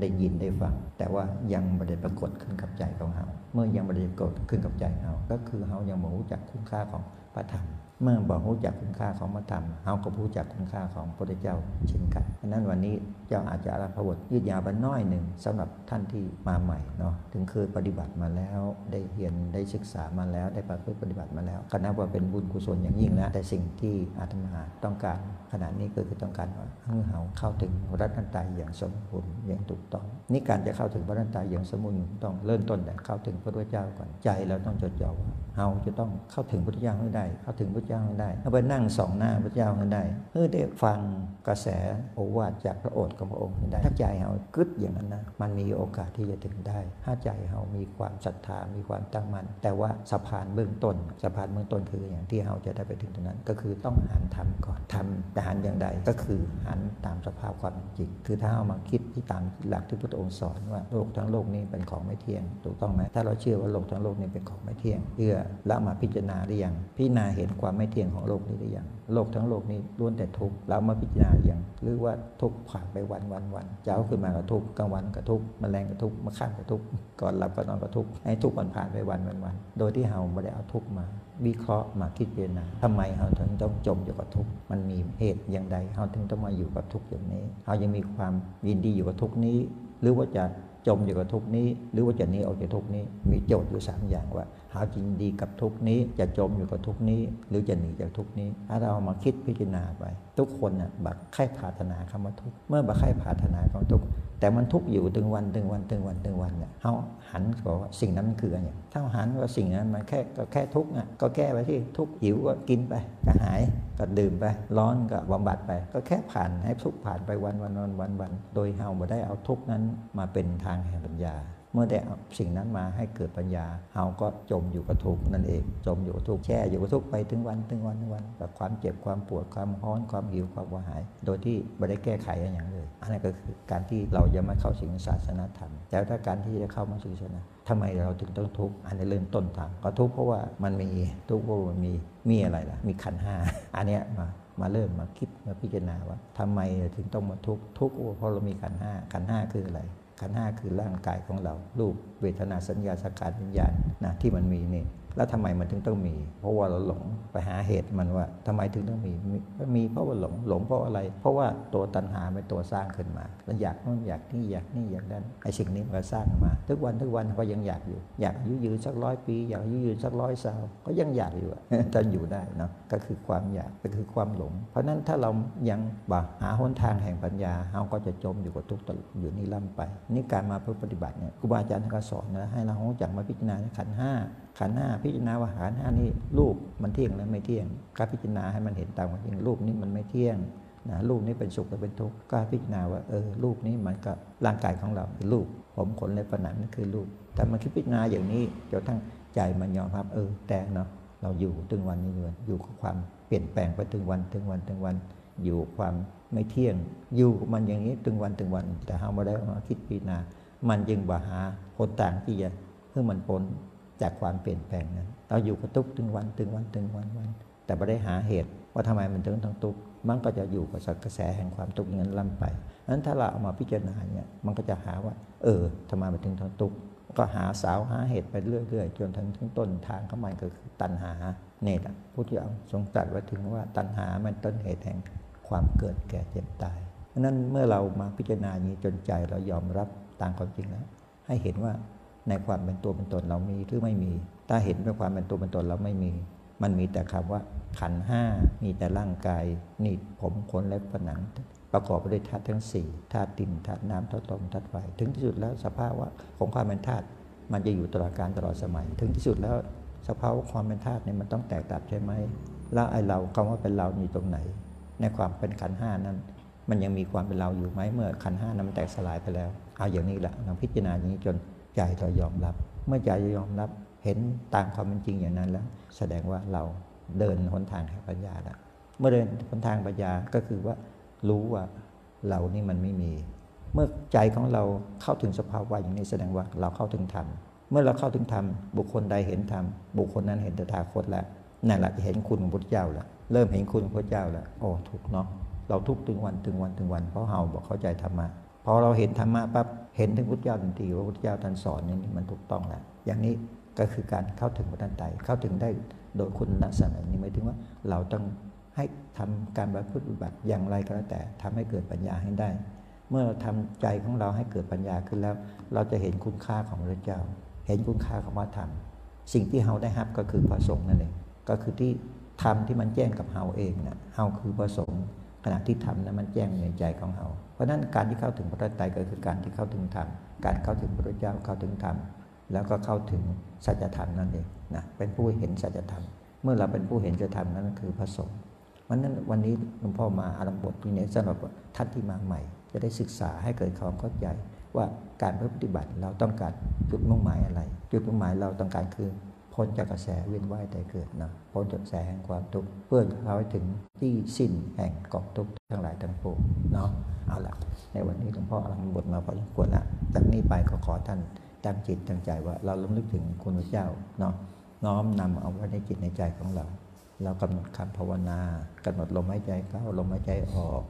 ได้ยินได้ฟัง แต่ว่ายังไม่ได้ปรากฏขึ้นกับใจของเฮาเมื่อยังไม่ได้ปรากฏขึ้นกับใจเฮาก็คือเฮายังไม่รู้จักคุณค่าของพระธรรมเมื่อบอกรู้จักคุณค่าของพระธรรมเฮาก็รู้จักคุณค่าของพระเจ้าเช่นกันเพราะนั้นวันนี้เจ้าอาจจะรับพระบทยืดยาวไปน้อยหนึ่งสำหรับท่านที่มาใหม่เนาะถึงเคยปฏิบัติมาแล้ว ได้เรียนได้ศึกษามาแล้ว ได้ประพฤติปฏิบัติมาแล้วก็นับว่าเป็นบุญกุศลอย่างยิ่งแล้วแต่สิ่งที่อาตมาต้องการขณะนี้ก็คือต้องการว่าให้เฮาเข้าถึงรัตนตรัยอย่างสมบูรณ์อย่างถูกต้องนี่การจะเข้าถึงพระรัตนตรัยอย่างสมบูรณ์ต้องเริ่มต้นแต่เข้าถึงพระพุทธเจ้าก่อนใจเราต้องจดจ่อว่าเฮาจะต้องเข้าถึงพระพุทธเจ้าให้ได้ เข้าถึงพระพุทธเจ้าให้ได้เอาไปนั่งสองหน้าพระพุทธเจ้าให้ได้เพื่อได้ฟังกระแสโอวาทจากพระโอษฐ์ของพระองค์ให้ได้ ถ้าใจเฮากึดอย่างนั้นนะมันมีโอกาสที่จะถึงได้ ถ้าใจเฮามีความศรัทธามีความตั้งมั่นแต่ว่าสะพานเบื้องต้นสะพานเบื้องต้นคืออย่างที่เฮาจะได้ไปถึงตรงนั้น ก็คือต้องหันทำก่อนทำแต่หันอย่างใดก็คือหันตามสภาพความจริง คือถ้าเอามาคิดที่ตามหลักที่พระองค์สอนว่าโลกทั้งโลกนี้เป็นของไม่เที่ยง ถูกต้องไหมถ้าเราเชื่อว่าโลกทั้งโลกนี้เป็นของไม่เที่ยงเพื่อละมาพิจารณาหรือยังพิจารณาเห็นความไม่เที่ยงของโลกนี้หรือยังโลกทั้งโลกนี้ล้วนแต่ทุกข์เรามาพิจารณาอย่างหรือว่าทุกข์ผ่านไปวันวันวันเช้าขึ้นมาก็ทุกข์กลางวันก็ทุกข์แมลงก็ทุกข์มาข้ามก็ทุกข์ก่อนหลับก็นอนก็ทุกข์ให้ทุกข์มันผ่านไปวันวันวันโดยที่เราไม่ได้เอาทุกข์มา วิเคราะห์มาคิดเจนาทำไมเราถึงต้องจมอยู่กับทุกข์มันมีเหตุอย่างใดเราถึงต้องมาอยู่กับทุกข์อย่างนี้เรายังมีความยินดีอยู่กับทุกข์นี้ หรือว่าจะจมอยู่กับทุกข์นี้ หรือว่าจะหนีออกจากทุกข์นี้ มีโจทย์อยู่สามอย่างว่า หาจริงดีกับทุกนี้ จะจมอยู่กับทุกนี้ หรือจะหนีจากทุกนี้ ถ้าเรามาคิดพิจารณาไป ทุกคนน่ะบักไข้ผาถนาคำว่าทุกเมื่อบักไข้ผาถนาคำว่าทุกแต่มันทุกอยู่ถึงวันถึงวันถึงวันถึงวันเนี่ยเขาหันบอกว่าสิ่งนั้นมันคืออะไรถ้าหันว่าสิ่งนั้นมันแค่ก็แค่ทุกอะก็แก้ไปที่ทุกหิวก็กินไปก็หายก็ดื่มไป ร้อนก็บำบัดไป ก็แค่ผ่านให้ทุกผ่านไปวันวันวันวันวันโดยเฮาไม่ได้เอาทุกนั้นมาเป็นทางแห่งปัญญา เมื่อได้สิ่งนั้นมาให้เกิดปัญญาเฮาก็จมอยู่กับทุกข์นั่นเอง จมอยู่กับทุกข์แช่อยู่กับทุกข์ไปถึงวันถึงวันถึงวันกับความเจ็บความปวดความร้อนความหิวความกระหาย โดยที่ไม่ได้แก้ไขอะไรอย่างเลยอันนั้นก็คือการที่เรายังไม่เข้าถึงศาสนาธรรมแต่ถ้าการที่จะเข้ามาสู่ศาสนาทำไมเราถึงต้องทุกข์อันนี้เริ่มต้นทางก็ทุกข์เพราะว่ามันมีทุกข์เพราะมันมีมีอะไรล่ะ มีขันห้าอันเนี้ยมามาเริ่มมาคิดมาพิจารณาว่าทำไมถึงต้องมาทุกข์ทุกข์เพราะเรามีขันห้าขันห้าคืออะไร ขันห้าคือร่างกายของเรา รูปเวทนาสัญญาสังขารวิญญาณนะที่มันมีนี่ แล้วทำไมมันถึงต้องมี เพราะว่าเราหลงไปหาเหตุมันว่าทำไมถึงต้องมีมีเพราะว่าหลงหลงเพราะอะไร เพราะว่าตัวตัณหาเป็นตัวสร้างขึ้นมาแล้วอยากนู่นอยากนี่อยากนี่อยากนั้นไอ้สิ่งนี้มันสร้างมา ทุกวันทุกวันก็ยังอยากอยู่ อยากอายุยืนสักร้อยปี อยากอายุยืนสักร้อยสาวก็ยังอยากอยู่ถ้าอยู่ได้เนาะก็คือความอยากก็คือความหลง เพราะนั้นถ้าเรายังบ่หาหนทางแห่งปัญญาเราก็จะจมอยู่กับทุกข์อยู่นี่ล่ำไป นี่การมาเพื่อปฏิบัติเนี่ยครูบาอาจารย์ท่านก็สอนนะให้เรารู้จักมาพิจารณาขันห้า ขันห้าพิจารณาว่าขันห้านี่รูปมันเที่ยงแล้วไม่เที่ยงการพิจารณาให้มันเห็นตามความจริงรูปนี้มันไม่เที่ยงนะรูปนี้เป็นสุขหรือเป็นทุกข์ก็พิจารณาว่าเออรูปนี้มันก็ร่างกายของเราคือรูปผมขนเล็บฝันหนังนั่นคือรูปแต่มันคิดพิจารณาอย่างนี้จนทั้งใจมันยอมรับเออแต่เนาะเราอยู่ถึงวันนี้เลยอยู่กับความเปลี่ยนแปลงไปถึงวันถึงวันถึงวัน อยู่ความไม่เที่ยง อยู่มันอย่างนี้ถึงวันถึงวัน แต่เราไม่ได้มาคิดพิจารณามันจึงบ่หาคนต่างที่จะเพื่อมันพ้น จากความเปลี่ยนแปลงนั้น เราอยู่กับทุกถึงวันถึงวันถึงวันวัน แต่ไม่ได้หาเหตุว่าทำไมมันถึงต้องทุกข์มันก็จะอยู่กับกระแสแห่งความทุกข์อย่างนั้นล่ำไปนั้นถ้าเราเอามาพิจารณาเนี่ยมันก็จะหาว่า เออทำไมมันถึงต้องทุกข์ก็หาสาวหาเหตุไปเรื่อยๆ จนถึงถึงต้นทางเข้ามาก็คือตัณหาเนี่ยพุทธเจ้าทรงตรัสไว้ถึงว่าตัณหามันต้นเหตุแห่งความเกิดแก่เจ็บตายเพราะนั้นเมื่อเรามาพิจารณาอย่างนี้จนใจเรายอมรับตามความจริงแล้วให้เห็นว่า ในความเป็นตัวเป็นตนเรามีหรือไม่มี ถ้าเห็นในความเป็นตัวเป็นตนเราไม่มี มันมีแต่คำว่า ขันห้ามีแต่ร่างกายนี่ผมขนและผนัง ประกอบไปด้วยธาตุทั้งสี่ธาตุดินธาตุน้ำธาตุลมธาตุไฟถึงที่สุดแล้วสภาพว่าของความเป็นธาตุมันจะอยู่ตลอดการตลอดสมัย ถึงที่สุดแล้วสภาพความเป็นธาตุเนี่ยมันต้องแตกต่างใช่ไหมแล้วไอ้เราคำว่าเป็นเราอยู่ตรงไหน ในความเป็นขันห้านั้น มันยังมีความเป็นเราอยู่ไหมเมื่อขันห้านั้นมันแตกสลายไปแล้ว เอาอย่างนี้แหละเราพิจารณาอย่างนี้จน ใจเรายอมรับ เมื่อใจยอมรับเห็นตามความเป็นจริงอย่างนั้นแล้ว แสดงว่าเราเดินหนทางแห่งปัญญาแล้วเมื่อเดินหนทางปัญญาก็คือว่ารู้ว่าเรานี่มันไม่มี เมื่อใจของเราเข้าถึงสภาวะอย่างนี้แสดงว่าเราเข้าถึงธรรมเมื่อเราเข้าถึงธรรมบุคคลใดเห็นธรรมบุคคลนั้นเห็นตถาคตแล้วนั่นแหละจะเห็นคุณของพระเจ้าแล้วเริ่มเห็นคุณของพระเจ้าแล้วโอ้ถูกเนาะเราทุกถึงวันถึงวันถึงวัน เพราะเฮาบอกเข้าใจธรรมะพอเราเห็นธรรมะปั๊บ เห็นถึงพุทธเจ้าทันทีว่าพุทธเจ้าท่านสอนนี่มันถูกต้องแล้วอย่างนี้ก็คือการเข้าถึงพระทันไตเข้าถึงได้โดยคุณลักษณะนี้หมายถึงว่าเราต้องให้ทำการปฏิบัติอย่างไรก็แล้วแต่ทำให้เกิดปัญญาให้ได้ เมื่อเราทำใจของเราให้เกิดปัญญาขึ้นแล้ว เราจะเห็นคุณค่าของพระเจ้า เห็นคุณค่าของพระธรรมสิ่งที่เราได้รับก็คือพระสงฆ์นั่นเองก็คือที่ธรรมที่มันแจ้งกับเราเองนะเราคือพระสงฆ์ขณะที่ทำนั้นมันแจ้งในใจของเรา เพราะนั้นการที่เข้าถึงพระไตรก็คือการที่เข้าถึงธรรม การเข้าถึงพระเจ้าเข้าถึงธรรม แล้วก็เข้าถึงสัจธรรมนั่นเองนะ เป็นผู้เห็นสัจธรรม เมื่อเราเป็นผู้เห็นสัจธรรมนั้นคือพระสงฆ์วันนั้นวันนี้หลวงพ่อมาอารมบทนี้สำหรับท่านที่มาใหม่ จะได้ศึกษาให้เกิดความเข้าใจว่าการปฏิบัติเราต้องการจุดมุ่งหมายอะไร จุดมุ่งหมายเราต้องการคือ พ้นจากกระแสเวียนว่ายแต่เกิดนะพ้นจากกระแสแห่งความทุกข์เพื่อเราถึงที่สิ้นแห่งกองทุกข์ทั้งหลายทั้งปวงเนาะเอาละในวันนี้หลวงพ่ออารมบทมาพอสมควรละจากนี้ไปก็ขอท่านตั้งจิตตั้งใจว่าเราล้มลึกถึงคุณพระเจ้าเนาะน้อมนำเอาไว้ในจิตในใจของเรา เรากำหนดคำภาวนากำหนดลมหายใจเข้าลมหายใจออก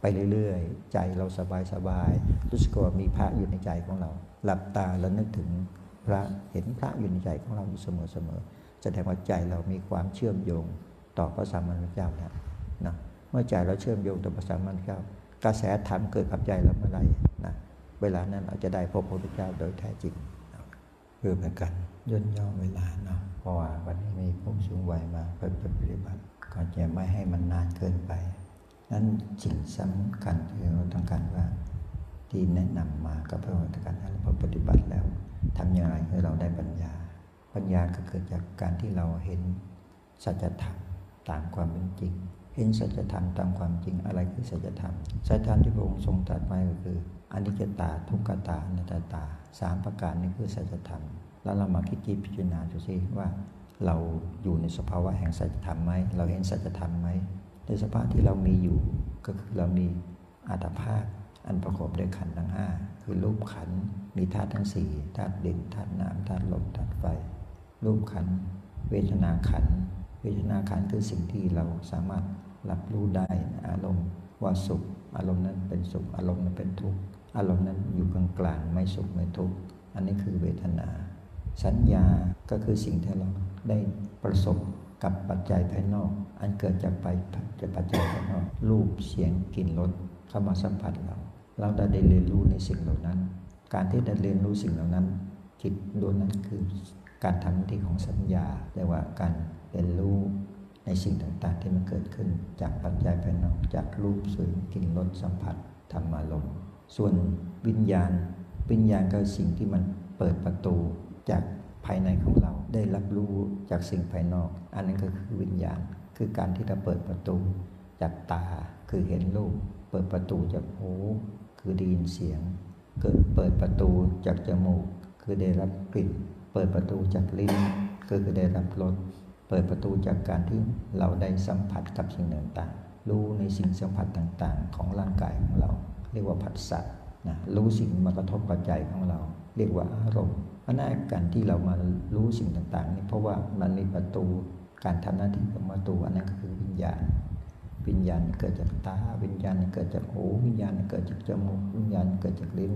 ไปเรื่อยๆ ใจเราสบายสบายรู้สึกว่ามีพระอยู่ในใจของเรา หลับตาแล้วนึกถึง พระเห็นพระอยู่ในใจของเราอยู่เสมอๆแสดงว่าใจเรามีความเชื่อมโยงต่อพระสัมมาสัมพุทธเจ้าแล้วนะเมื่อใจเราเชื่อมโยงต่อพระสัมมาสัมพุทธเจ้ากระแสธรรมเกิดกับใจเราเมื่อไรนะเวลานั้นเราจะได้พบพระพุทธเจ้าโดยแท้จริงเพื่อเป็นการย่นย่อเวลาเนาะเพราะว่าวันนี้มีผู้สูงวัยมาเพิ่มปฏิบัติก็จะไม่ให้มันนานเกินไปนั้นสิ่งสำคัญที่เราต้องการว่าที่แนะนำมาก็เพื่อการให้เราปฏิบัติแล้ว ทำอย่างไรให้เราได้ปัญญา ปัญญาก็เกิดจากการที่เราเห็นสัจธรรมตามความเป็นจริง เห็นสัจธรรมตามความจริงอะไรคือสัจธรรม สัจธรรมที่พระองค์ทรงตรัสไว้ก็คืออนิจจตาทุกขตาอนัตตาสามประการนี้คือสัจธรรม แล้วเรามาคิดจิตพิจารณาดูสิว่า เราอยู่ในสภาวะแห่งสัจธรรมไหมเราเห็นสัจธรรมไหมในสภาพที่เรามีอยู่ก็คือเรามีอัตภาพ อันประกอบด้วยขันธ์ทั้งห้าคือรูปขันธ์มีธาตุทั้งสี่ธาตุดินธาตุน้ำธาตุลมธาตุไฟ รูปขันธ์เวทนาขันธ์เวทนาขันธ์คือสิ่งที่เราสามารถรับรู้ได้อารมณ์ว่าสุข อารมณ์นั้นเป็นสุข อารมณ์นั้นเป็นทุกข์อารมณ์นั้นอยู่กลางกลางไม่สุขไม่ทุกข์อันนี้คือเวทนา สัญญาก็คือสิ่งที่เราได้ประสบกับปัจจัยภายนอก อันเกิดจากไปจากปัจจัยภายนอก รูปเสียงกลิ่นรสเข้ามาสัมผัสเรา เราได้เรียนรู้ในสิ่งเหล่านั้น การที่ได้เรียนรู้สิ่งเหล่านั้น จิตดวงนั้นคือการทำหน้าที่ของสัญญาเรียกว่าการเรียนรู้ในสิ่งต่างๆ ที่มันเกิดขึ้น จากปัจจัยภายนอกจากรูปเสียงกลิ่นรสสัมผัสธรรมารมณ์ส่วนวิญญาณ วิญญาณก็สิ่งที่มันเปิดประตูจากภายในของเราได้รับรู้จากสิ่งภายนอก อันนั้นก็คือวิญญาณ คือการที่เราเปิดประตูจากตาคือเห็นรูป เปิดประตูจากหู คือได้ยินเสียง เกิดเปิดประตูจากจมูก คือได้รับกลิ่น เปิดประตูจากลิ้นก็คือได้รับรสเปิดประตูจากการที่เราได้สัมผัสกับสิ่งต่างๆ รู้ในสิ่งสัมผัสต่างๆ ของร่างกายของเรา เรียกว่าผัสสะนะรู้สิ่งมากระทบปัจจัยของเรา เรียกว่าอารมณ์เพราะนั้นการที่เรามารู้สิ่งต่างๆนี่เพราะว่ามันมีประตูการทำหน้าที่ของประตูอันนั้นก็คือวิญญาณ วิญญาณเกิดจากตา วิญญาณเกิดจากหู วิญญาณเกิดจากจมูก วิญญาณเกิดจากลิ้น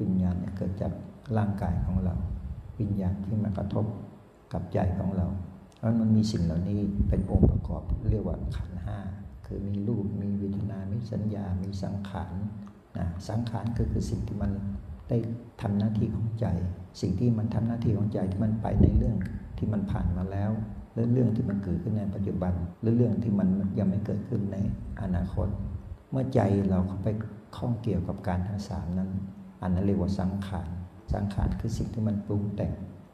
วิญญาณเกิดจากร่างกายของเรา วิญญาณที่มากระทบกับใจของเราเพราะมันมีสิ่งเหล่านี้เป็นองค์ประกอบเรียกว่าขันห้า คือมีรูป มีวิญญาณมีสัญญา มีสังขารนะสังขารก็คือสิ่งที่มันได้ทำหน้าที่ของใจ สิ่งที่มันทำหน้าที่ของใจที่มันไปในเรื่องที่มันผ่านมาแล้ว หรือเรื่องที่มันเกิดขึ้นในปัจจุบันหรือเรื่องที่มันยังไม่เกิดขึ้นในอนาคต เมื่อใจเราเข้าไปข้องเกี่ยวกับการทั้งสามนั้น อันนั้นเรียกว่าสังขาร สังขารคือสิ่งที่มันปรุงแต่ง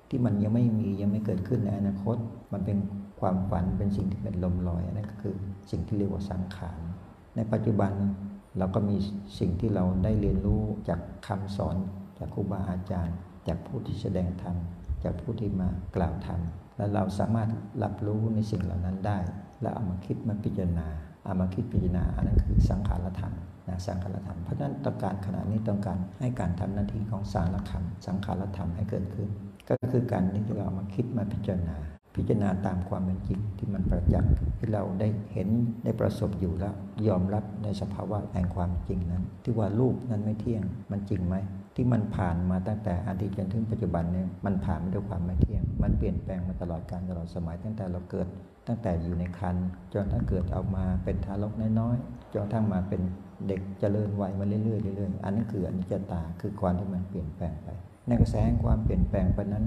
ที่มันยังไม่มียังไม่เกิดขึ้นในอนาคต มันเป็นความฝันเป็นสิ่งที่เป็นลมลอยนั่นก็คือสิ่งที่เรียกว่าสังขาร ในปัจจุบันเราก็มีสิ่งที่เราได้เรียนรู้จากคำสอนจากครูบาอาจารย์ จากผู้ที่แสดงธรรมจากผู้ที่มากล่าวธรรม แล้วเราสามารถรับรู้ในสิ่งเหล่านั้นได้ แล้วเอามาคิดมาพิจารณาเอามาคิดพิจารณาอันนั้นคือสังขารธรรมนะสังขารธรรมเพราะฉะนั้นต้องการขณะนี้ต้องการให้การทำหน้าที่ของสารธรรม สังขารธรรมให้เกิดขึ้น ก็คือการที่เรามาคิดมาพิจารณา พิจารณาตามความเป็นจริงที่มันประจักษ์ที่เราได้เห็นได้ประสบอยู่แล้ว ยอมรับในสภาวะแห่งความจริงนั้น ที่ว่ารูปนั้นไม่เที่ยงมันจริงไหม ที่มันผ่านมาตั้งแต่อดีตจนถึงปัจจุบันเนี่ยมันผ่านมาด้วยความไม่เที่ยง มันเปลี่ยนแปลงมาตลอดการตลอดสมัย ตั้งแต่เราเกิด ตั้งแต่อยู่ในครรภ์จนทั้งเกิดเอามาเป็นทารกน้อยๆจนทั้งมาเป็นเด็กเจริญวัยมาเรื่อยๆเรื่อยๆอันนั้นคืออนิจจตาคือความที่มันเปลี่ยนแปลงไป ในกระแสความเปลี่ยนแปลงไปนั้น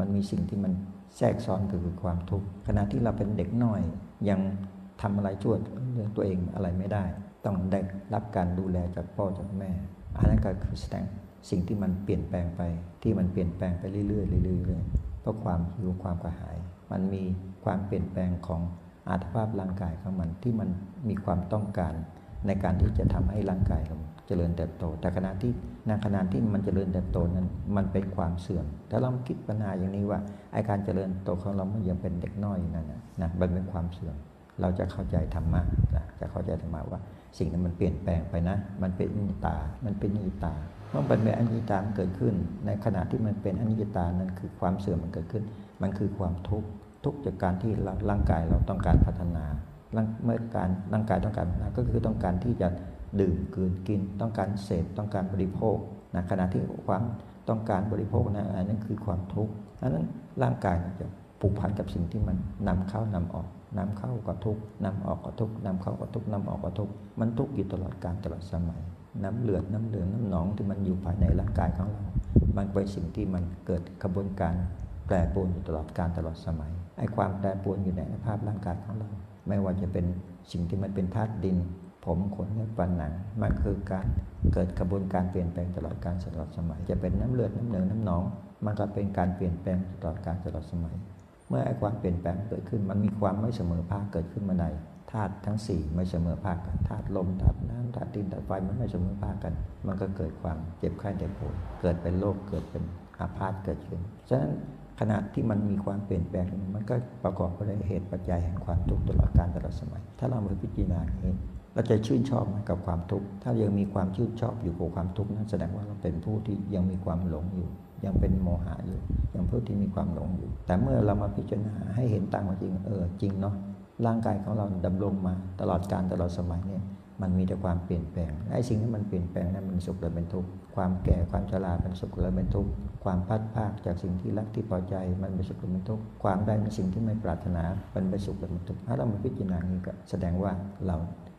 มันมีสิ่งที่มันแทรกซ้อนคือความทุกข์ขณะที่เราเป็นเด็กน้อยยังทำอะไรชั่วเรื่องตัวเองอะไรไม่ได้ ต้องได้รับการดูแลจากพ่อจากแม่ อันนั้นก็คือแสดงสิ่งที่มันเปลี่ยนแปลงไป ที่มันเปลี่ยนแปลงไปเรื่อยๆเรื่อยๆเพราะความหิวความกระหาย มันมีความเปลี่ยนแปลงของอาตภาพร่างกายของมันที่มันมีความต้องการในการที่จะทำให้ร่างกายเราเจริญเติบโต แต่ขณะที่ในขณะที่มันเจริญเติบโตนั้น มันเป็นความเสื่อมถ้าเราคิดปัญหาอย่างนี้ว่าไอการเจริญโตของเราเมื่อยังเป็นเด็กน้อยนั่นนะนะมันเป็นความเสื่อม เราจะเข้าใจธรรมะนะจะเข้าใจธรรมะว่า สิ่งนั้นมันเปลี่ยนแปลงไปนะ มันเป็นอนิจตา มันเป็นอนิจตา เมื่อมันเป็นอนิจตาเกิดขึ้น ในขณะที่มันเป็นอนิจตานั้นคือความเสื่อมมันเกิดขึ้น มันคือความทุกข์ ทุกจากการที่ร่างกายเราต้องการพัฒนาเมื่อการร่างกายต้องการพัฒนาก็คือต้องการที่จะดื่มกินกิน ต้องการเสพ ต้องการบริโภคนะขณะที่ความต้องการบริโภคนะอันนั้นคือความทุกข์อันนั้นร่างกายจะผูกพันกับสิ่งที่มันนำเข้านำออก นำเข้าก็ทุกนำออกก็ทุกนำเข้าก็ทุกนำออกก็ทุกมันทุกอยู่ตลอดการตลอดสมัย น้ำเลือดน้ำเหลืองน้ำหนองที่มันอยู่ภายในร่างกายของเรา มันเป็นสิ่งที่มันเกิดกระบวนการแปรปรวนอยู่ตลอดการตลอดสมัยไอ้ความแปรปรวนอยู่ในภาพร่างกายของเรา ไม่ว่าจะเป็นสิ่งที่มันเป็นธาตุดิน ผมขนเนื้อฟันหนังมันคือการเกิดกระบวนการเปลี่ยนแปลงตลอดการตลอดสมัย จะเป็นน้ำเลือดน้ำเหลืองน้ำหนอง มันก็เป็นการเปลี่ยนแปลงตลอดการตลอดสมัย เมื่อความเปลี่ยนแปลงเกิดขึ้น มันมีความไม่เสมอภาคเกิดขึ้นมาในธาตุทั้ง 4 ไม่เสมอภาคกันธาตุลมธาตุน้ำธาตุดินธาตุไฟมันไม่เสมอภาคกัน มันก็เกิดความเจ็บไข้ได้ป่วยเกิดเป็นโรคเกิดเป็นอาพาธเกิดขึ้นฉะนั้นขณะที่มันมีความเปลี่ยนแปลงมันก็ประกอบไปด้วยเหตุปัจจัยแห่งความทุกข์ตลอดกาลตลอดสมัย ถ้าเราไปพิจารณาอย่างนี้เราจะชื่นชอบกับความทุกข์ถ้ายังมีความชื่นชอบอยู่กับความทุกข์นั้นแสดงว่าเราเป็นผู้ที่ยังมีความหลงอยู่ ยังเป็นโมหะอยู่ยังผู้ที่มีความหลงอยู่ แต่เมื่อเรามาพิจารณาให้เห็นตามจริงเออจริงเนาะร่างกายของเราดำรงมาตลอดการตลอดสมัยเนี่ยมันมีแต่ความเปลี่ยนแปลงไอ้สิ่งที่มันเปลี่ยนแปลงนั้นมันสุขหรือเป็นทุกข์ความแก่ความชราเป็นสุขหรือเป็นทุกข์ความพัดภาคจากสิ่งที่รักที่พอใจมันเป็นสุขหรือเป็นทุกข์ความได้ในสิ่งที่ไม่ปรารถนามันเป็นสุขหรือเป็นทุกข์ถ้าเรามาพิจารณานี้ก็แสดงว่าเรา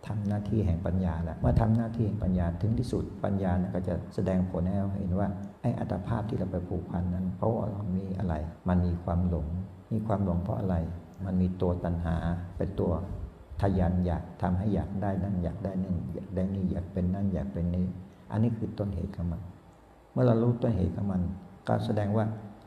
ทำหน้าที่แห่งปัญญาแล้วเมื่อทำหน้าที่แห่งปัญญาถึงที่สุดปัญญานะก็จะแสดงผลให้เราเห็นว่า ไอ้อัตภาพที่เราไปผูกพันนั้น เพราะว่าเรามีอะไร มันมีความหลง มีความหลงเพราะอะไร มันมีตัวตัณหาเป็นตัวทยันอยากทำให้อยากได้นั่นอยากได้นี่อยากได้นี่อยากเป็นนั่นอยากเป็นนี้อันนี้คือต้นเหตุของมัน เมื่อเรารู้ต้นเหตุของมัน ก็แสดงว่า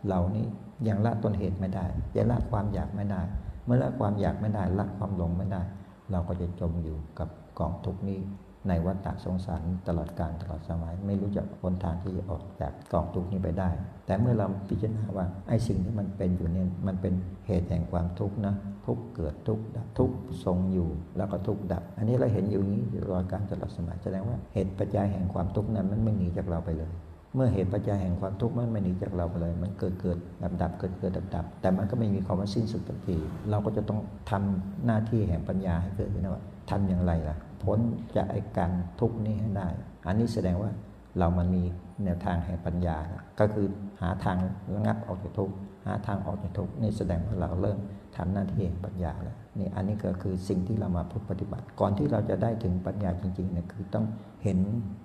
เรานี้ยังละต้นเหตุไม่ได้ยังละความอยากไม่ได้ เมื่อละความอยากไม่ได้ละความหลงไม่ได้ เราก็จะจมอยู่กับกองทุกนี้ ในวัฏฏะสงสารตลอดการตลอดสมัย ไม่รู้จักหนทางที่จะออกจากกองทุกข์นี้ไปได้ แต่เมื่อเราพิจารณาว่าไอ้สิ่งที่มันเป็นอยู่เนี่ยมันเป็นเหตุแห่งความทุกข์นะทุกเกิดทุกดับทุกทรงอยู่แล้วก็ทุกดับ อันนี้เราเห็นอยู่นี้ตลอดการตลอดสมัยแสดงว่าเหตุปัจจัยแห่งความทุกข์นั้นมันไม่หนีจากเราไปเลยเมื่อเหตุปัจจัยแห่งความทุกข์มันไม่หนีจากเราไปเลย มันเกิดเกิดดับดับเกิดเกิดดับดับแต่มันก็ไม่มีความว่าสิ้นสุดทันที เราก็จะต้องทำหน้าที่แห่งปัญญาให้เกิดขึ้นว่าทำอย่างไรล่ะ พ้นจากไอ้การทุกข์นี้ให้ได้ อันนี้แสดงว่าเรามันมีแนวทางแห่งปัญญา ก็คือหาทางระงับออกจากทุกข์หาทางออกจากทุกข์นี่แสดงว่าเราเริ่มทำหน้าที่แห่งปัญญาแล้วนี่อันนี้ก็คือสิ่งที่เรามาพูดปฏิบัติ ก่อนที่เราจะได้ถึงปัญญาจริงๆเนี่ยคือต้องเห็น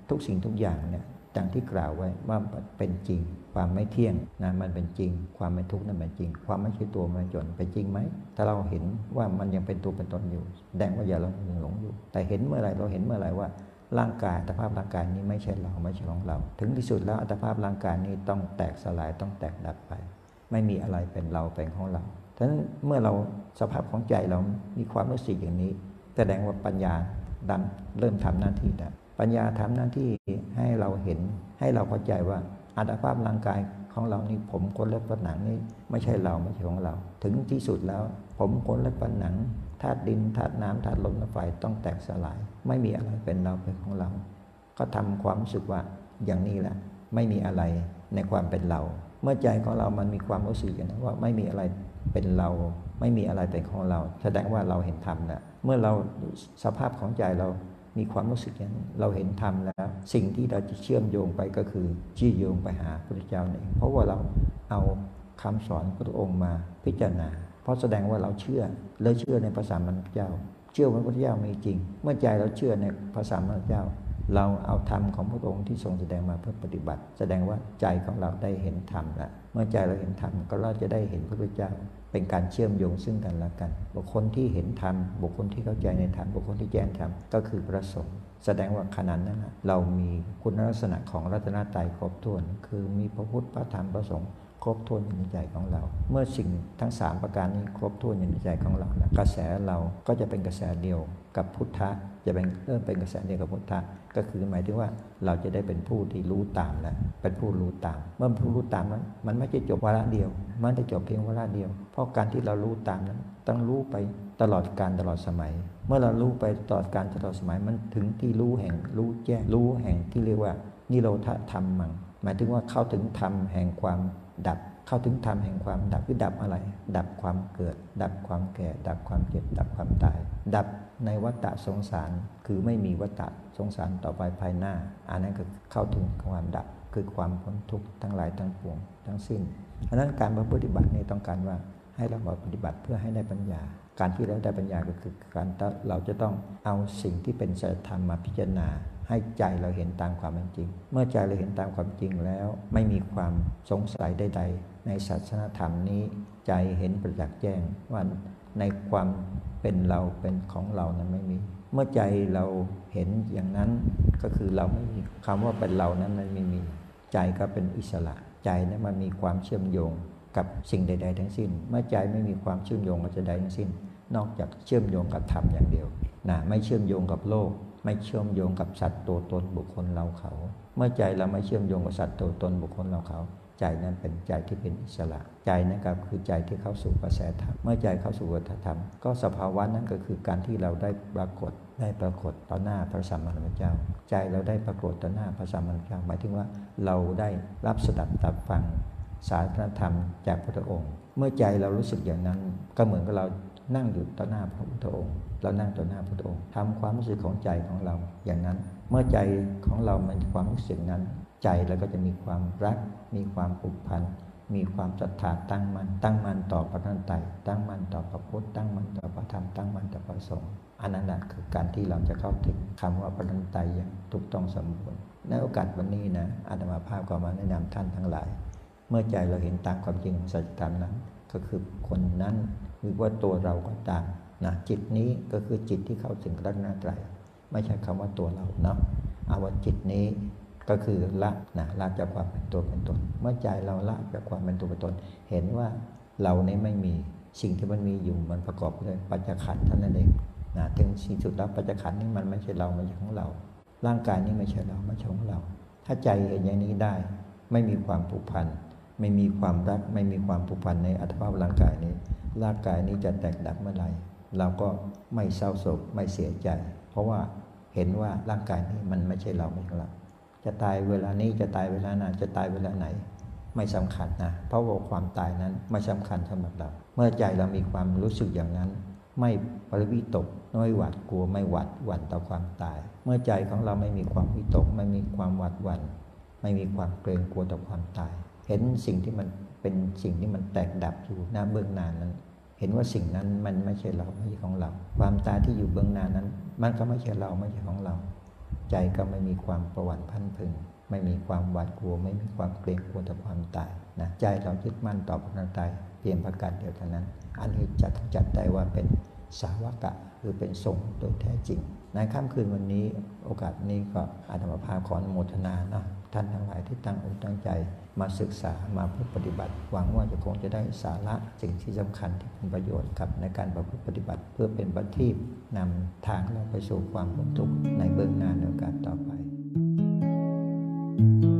ทุกสิ่งทุกอย่างเนี่ย ดังที่กล่าวไว้ว่าเป็นจริง ความไม่เที่ยงนะมันเป็นจริง ความไม่ทุกข์นั่นเป็นจริง ความไม่ใช่ตัวไม่จนเป็นจริงไหมถ้าเราเห็นว่ามันยังเป็นตัวเป็นตนอยู่แสดงว่าอย่าเราหลงอยู่ แต่เห็นเมื่อไรเราเห็นเมื่อไรว่าร่างกายอัตภาพร่างกายนี้ไม่ใช่เราไม่ใช่ของเรา ถึงที่สุดแล้วอัตภาพร่างกายนี้ต้องแตกสลายต้องแตกดับไป ไม่มีอะไรเป็นเราเป็นของเราฉะนั้นเมื่อเราสภาพของใจเรามีความรู้สึกอย่างนี้ แสดงว่าปัญญาดันเริ่มทำหน้าที่แล้ว ปัญญาทำหน้าที่ให้เราเห็นให้เราเข้าใจว่าอัตภาพร่างกายของเรานี่ผมขนเล็บฝันหนังนี่ไม่ใช่เราไม่ใช่ของเรา ถึงที่สุดแล้ว ผมขนเล็บฝันหนังธาตุดินธาตุน้ำธาตุลมธาตุไฟต้องแตกสลาย ไม่มีอะไรเป็นเราเป็นของเรา ก็ทำความรู้สึกว่าอย่างนี้แหละไม่มีอะไรในความเป็นเรา เมื่อใจของเรามันมีความรู้สึกอย่างนั้นว่าไม่มีอะไรเป็นเรา ไม่มีอะไรเป็นของเรา แสดงว่าเราเห็นธรรมแล้วเมื่อเราสภาพของใจเรา มีความรู้สึกอย่างนี้เราเห็นธรรมแล้ว สิ่งที่เราจะเชื่อมโยงไปก็คือชี้โยงไปหาพระเจ้าเองเพราะว่าเราเอาคำสอนพระองค์มาพิจารณา เพราะแสดงว่าเราเชื่อเลยเชื่อในภาษามันเจ้า เชื่อว่าพระเจ้ามีจริง เมื่อใจเราเชื่อในภาษามันเจ้า เราเอาธรรมของพระองค์ที่ทรงแสดงมาเพื่อปฏิบัติ แสดงว่าใจของเราได้เห็นธรรมแล้วเมื่อใจเราเห็นธรรมก็เราจะได้เห็นพระพุทธเจ้า เป็นการเชื่อมโยงซึ่งกันและกัน บุคคลที่เห็นธรรมบุคคลที่เข้าใจในธรรมบุคคลที่แจ้งธรรมก็คือพระสงฆ์แสดงว่าขนาดนั้นเรามีคุณลักษณะของรัตนตรัยครบถ้วน คือมีพระพุทธพระธรรมพระสงฆ์ครบถ้วนอยู่ในใจของเรา เมื่อสิ่งทั้ง 3 ประการนี้ครบถ้วนอยู่ในใจของเรานะกระแสเราก็จะเป็นกระแสเดียวกับพุทธะ จะเป็นเริ่มเป็นกระแสเดียวกับพุทธะก็คือหมายถึงว่าเราจะได้เป็นผู้ที่รู้ตามแล้วเป็นผู้รู้ตาม เมื่อผู้รู้ตามนั้นมันไม่ใช่จบวาระเดียว มันไม่ได้จบเพียงวาระเดียว เพราะการที่เรารู้ตามนั้น ต้องรู้ไปตลอดการตลอดสมัย เมื่อเรารู้ไปตลอดการตลอดสมัยมันถึงที่รู้แห่งรู้แจ้งรู้แห่งที่เรียกว่านิโรธธรรมมังหมายถึงว่าเข้าถึงธรรมแห่งความดับ เข้าถึงธรรมแห่งความดับคือดับอะไร ดับความเกิด ดับความแก่ ดับความเจ็บ ดับความตาย ดับในวัฏฏะสงสารคือไม่มีวัฏฏะสงสารต่อไปภายหน้า อันนั้นก็เข้าถึงความดับคือความพ้นทุกข์ทั้งหลายทั้งปวงทั้งสิ้นอันนั้นการปฏิบัตินี่ต้องการว่าให้เราปฏิบัติเพื่อให้ได้ปัญญา การที่เราได้ปัญญาก็คือการเราจะต้องเอาสิ่งที่เป็นสัจธรรมมาพิจารณา ให้ใจเราเห็นตามความเป็นจริง เมื่อใจเราเห็นตามความจริงแล้ว ไม่มีความสงสัยใดๆ ในศาสนธรรมนี้ใจเห็นประจักษ์แจ้งว่าในความเป็นเราเป็นของเรานั้นไม่มี เมื่อใจเราเห็นอย่างนั้นก็คือเราไม่มีคำว่าเป็นเรานั้นมันไม่มี ใจก็เป็นอิสระ ใจนั้นมันมีความเชื่อมโยงกับสิ่งใด ๆ ทั้งสิ้น เมื่อใจไม่มีความเชื่อมโยงกับจะใดทั้งสิ้น นอกจากเชื่อมโยงกับธรรมอย่างเดียวนะไม่เชื่อมโยงกับโลก ไม่เชื่อมโยงกับสัตว์ตัวตนบุคคลเราเขา เมื่อใจเราไม่เชื่อมโยงกับสัตว์ตัวตนบุคคลเราเขา ใจนั้นเป็นใจที่เป็นอิสระ ใจนะครับคือใจที่เข้าสู่กระแสธรรม เมื่อใจเข้าสู่กระแสธรรม ก็สภาวะนั้นก็คือการที่เราได้ปรากฏได้ปรากฏต่อหน้าพระสัมมาสัมพุทธเจ้า ใจเราได้ปรากฏต่อหน้าพระสัมมาสัมพุทธเจ้าหมายถึงว่าเราได้รับสดับตับฟังสารพระธรรมจากพระองค์ เมื่อใจเรารู้สึกอย่างนั้น ก็เหมือนกับเรานั่งอยู่ต่อหน้าพระพุทธองค์ เรานั่งต่อหน้าพระพุทธองค์ทำความรู้สึกของใจของเราอย่างนั้น เมื่อใจของเรามันความรู้สึกนั้น ใจเราก็จะมีความรัก มีความผูกพัน มีความศรัทธาตั้งมัน่นตั้งมั่นต่อพระนันไตตั้งมั่นต่อพระพุทธตั้งมั่นต่อพระธรรมตั้งมั่นต่อพระสงฆ์อันนั้นคือการที่เราจะเข้าถึงคำว่าพระนันไตอย่างถูกต้องสมบูรณ์ในโอกาสวันนี้นะอาตมาภาพก็มาแนะนำท่านทั้งหลาย เมื่อใจเราเห็นตามความจริงของสัจธรรมนั้น ก็คือคนนั้นหรือว่าตัวเราก็ตามนะจิตนี้ก็คือจิตที่เข้าถึงรัตนตรัยไม่ใช่คำว่าตัวเราเนาะเอาว่าจิตนี้ ก็คือละนะละจากความเป็นตัวเป็นตน เมื่อใจเราละจากความเป็นตัวเป็นตน เห็นว่าเรานี้ไม่มีสิ่งที่มันมีอยู่มันประกอบด้วยปัจจขันธ์ท่านั้นเองนะถึงสิ่งสุดแล้วปัจจขันธ์นี้มันไม่ใช่เราไม่ใช่ของเรา ร่างกายนี้ไม่ใช่เราไม่ใช่ของเรา ถ้าใจเห็นอย่างนี้ได้ ไม่มีความผูกพันไม่มีความรักไม่มีความผูกพันในอัตภาพร่างกายนี้ร่างกายนี้จะแตกดับเมื่อไหร่เราก็ไม่เศร้าโศกไม่เสียใจ เพราะว่าเห็นว่าร่างกายนี้มันไม่ใช่เราไม่ใช่เรา จะตายเวลานี้จะตายเวลาไหนจะตายเวลาไหน ไม่สำคัญนะเพราะว่าความตายนั้นไม่สำคัญสำหรับเรา เมื่อใจเรามีความรู้สึกอย่างนั้น ไม่ปริวิตกไม่หวาดกลัวไม่หวาดหวั่นต่อความตาย เมื่อใจของเราไม่มีความวิตก ไม่มีความหวาดหวั่น ไม่มีความเกรงกลัวต่อความตาย เห็นสิ่งที่มันเป็นสิ่งที่มันแตกดับอยู่หน้าเบื้องหน้านั้น เห็นว่าสิ่งนั้นมันไม่ใช่เราไม่ใช่ของเรา ความตายที่อยู่เบื้องหน้านั้น มันก็ไม่ใช่เราไม่ใช่ของเรา ใจก็ไม่มีความประวัติพันพึง ไม่มีความหวาดกลัว ไม่มีความเกรงกลัวต่อความตายนะใจเรายึดมั่นต่อพระนันตายเพียงประการเดียวเท่านั้น อันนี้จัดจัดได้ว่าเป็นสาวกะคือเป็นทรงโดยแท้จริง ในค่ำคืนวันนี้โอกาสนี้ก็อาตมาภาพขออนุโมทนาเนาะท่านทั้งหลายที่ตั้งอกตั้งใจ มาศึกษามาเพื่อปฏิบัติ หวังว่าจะคงจะได้สาระสิ่งที่สำคัญที่เป็นประโยชน์กับในการประพฤติปฏิบัติ เพื่อเป็นบัตทีพนำทางเราไปสู่ความพ้นทุกข์ในเบื้องหน้าในโอกาสต่อไป thank you